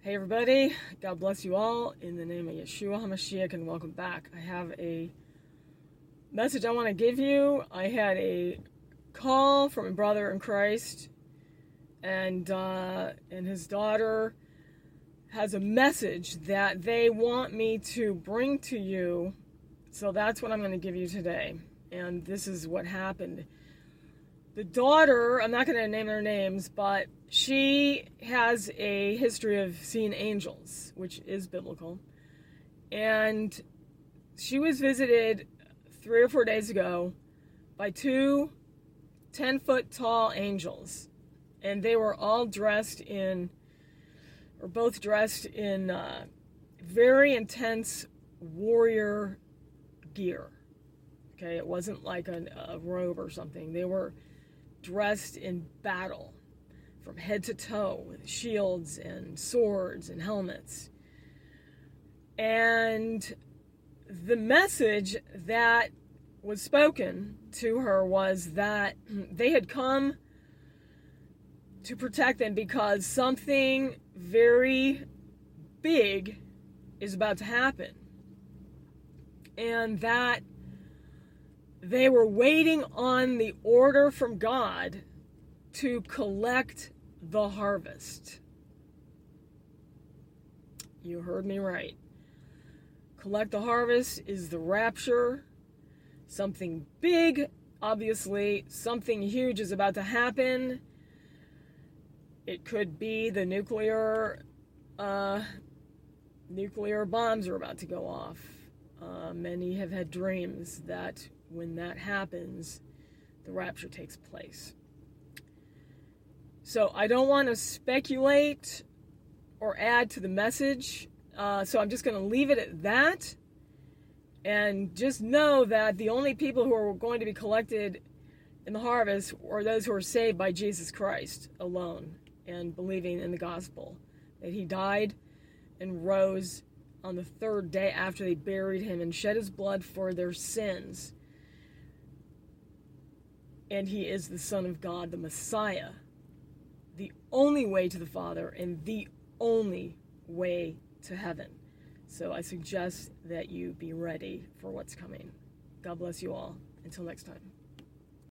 Hey everybody, God bless you all in the name of Yeshua HaMashiach and welcome back. I have a message I want to give you. I had a call from a brother in Christ and uh, and his daughter has a message that they want me to bring to you. So that's what I'm going to give you today. And this is what happened. The daughter, I'm not going to name their names, but she has a history of seeing angels, which is biblical. And she was visited three or four days ago by two 10 foot tall angels. And they were all dressed in, or both dressed in uh, very intense warrior gear. Okay, it wasn't like a, a robe or something. They were dressed in battle from head to toe with shields and swords and helmets. And the message that was spoken to her was that they had come to protect them because something very big is about to happen. And that they were waiting on the order from God to collect the harvest. You heard me right. Collect the harvest is the rapture. Something big, obviously, something huge is about to happen. It could be the nuclear uh, nuclear bombs are about to go off. Uh, many have had dreams that when that happens, the rapture takes place. So I don't want to speculate or add to the message. Uh, so I'm just going to leave it at that. And just know that the only people who are going to be collected in the harvest are those who are saved by Jesus Christ alone and believing in the gospel. That he died and rose on the third day after they buried him and shed his blood for their sins. And he is the Son of God, the Messiah the only way to the Father and the only way to heaven. So I suggest that you be ready for what's coming. God bless you all. Until next time.